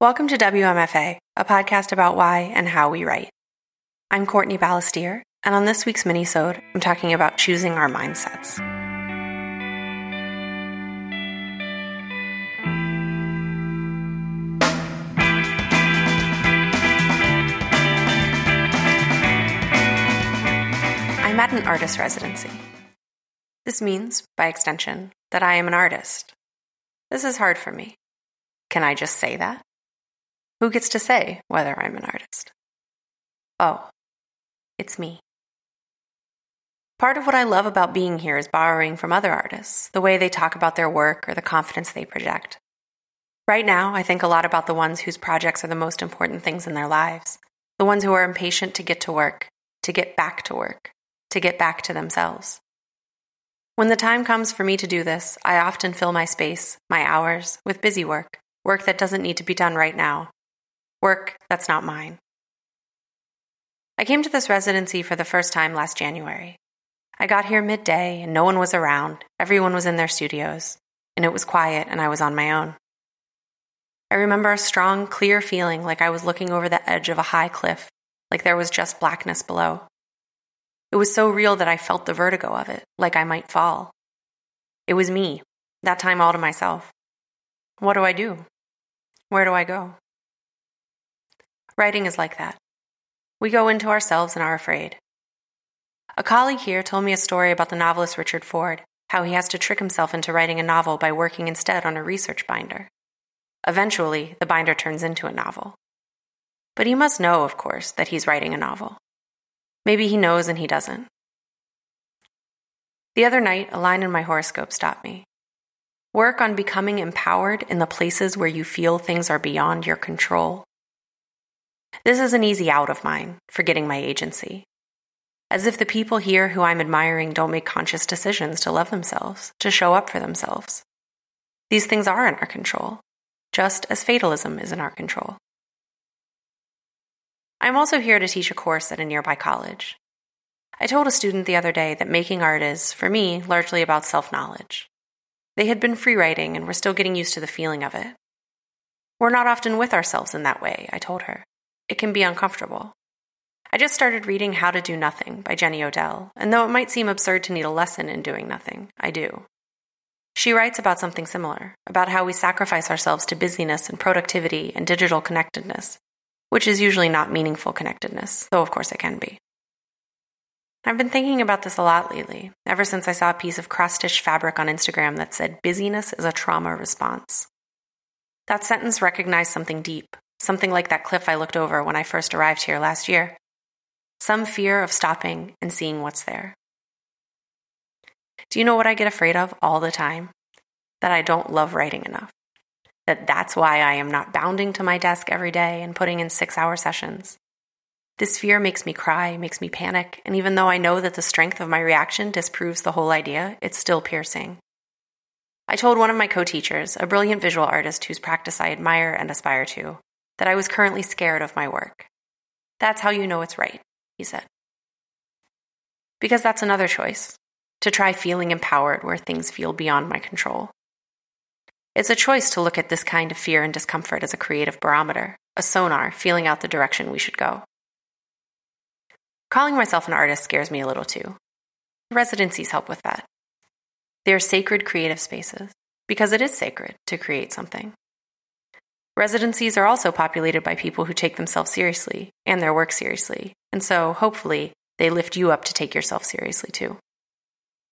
Welcome to WMFA, a podcast about why and how we write. I'm Courtney Balestier, and on this week's minisode, I'm talking about choosing our mindsets. I'm at an artist residency. This means, by extension, that I am an artist. This is hard for me. Can I just say that? Who gets to say whether I'm an artist? Oh, it's me. Part of what I love about being here is borrowing from other artists, the way they talk about their work or the confidence they project. Right now, I think a lot about the ones whose projects are the most important things in their lives, the ones who are impatient to get to work, to get back to work, to get back to themselves. When the time comes for me to do this, I often fill my space, my hours, with busy work, work that doesn't need to be done right now, Work that's not mine. I came to this residency for the first time last January. I got here midday and no one was around. Everyone was in their studios, and it was quiet and I was on my own. I remember a strong, clear feeling like I was looking over the edge of a high cliff, like there was just blackness below. It was so real that I felt the vertigo of it, like I might fall. It was me, that time all to myself. What do I do? Where do I go? Writing is like that. We go into ourselves and are afraid. A colleague here told me a story about the novelist Richard Ford, how he has to trick himself into writing a novel by working instead on a research binder. Eventually, the binder turns into a novel. But he must know, of course, that he's writing a novel. Maybe he knows and he doesn't. The other night, a line in my horoscope stopped me. Work on becoming empowered in the places where you feel things are beyond your control this is an easy out of mine, forgetting my agency. As if the people here who I'm admiring don't make conscious decisions to love themselves, to show up for themselves. These things are in our control, just as fatalism is in our control. I'm also here to teach a course at a nearby college. I told a student the other day that making art is, for me, largely about self knowledge. They had been free writing and were still getting used to the feeling of it. We're not often with ourselves in that way, I told her it can be uncomfortable. I just started reading How to Do Nothing by Jenny Odell, and though it might seem absurd to need a lesson in doing nothing, I do. She writes about something similar, about how we sacrifice ourselves to busyness and productivity and digital connectedness, which is usually not meaningful connectedness, though of course it can be. I've been thinking about this a lot lately, ever since I saw a piece of cross stitched fabric on Instagram that said, Busyness is a trauma response. That sentence recognized something deep, something like that cliff I looked over when I first arrived here last year. Some fear of stopping and seeing what's there. Do you know what I get afraid of all the time? That I don't love writing enough. That that's why I am not bounding to my desk every day and putting in six hour sessions. This fear makes me cry, makes me panic, and even though I know that the strength of my reaction disproves the whole idea, it's still piercing. I told one of my co teachers, a brilliant visual artist whose practice I admire and aspire to, that I was currently scared of my work. That's how you know it's right, he said. Because that's another choice to try feeling empowered where things feel beyond my control. It's a choice to look at this kind of fear and discomfort as a creative barometer, a sonar feeling out the direction we should go. Calling myself an artist scares me a little too. Residencies help with that. They are sacred creative spaces because it is sacred to create something. Residencies are also populated by people who take themselves seriously and their work seriously, and so hopefully they lift you up to take yourself seriously too.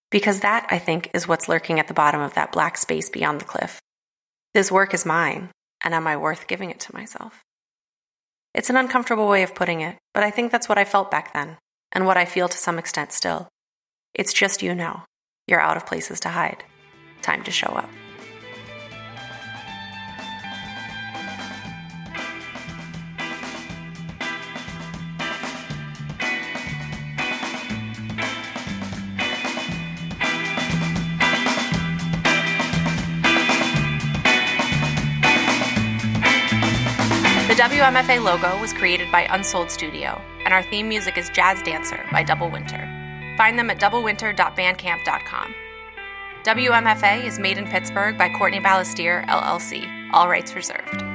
Because that, I think, is what's lurking at the bottom of that black space beyond the cliff. This work is mine, and am I worth giving it to myself? It's an uncomfortable way of putting it, but I think that's what I felt back then, and what I feel to some extent still. It's just you know. You're out of places to hide. Time to show up. WMFA logo was created by Unsold Studio, and our theme music is Jazz Dancer by Double Winter. Find them at doublewinter.bandcamp.com. WMFA is made in Pittsburgh by Courtney Balestier, LLC. All rights reserved.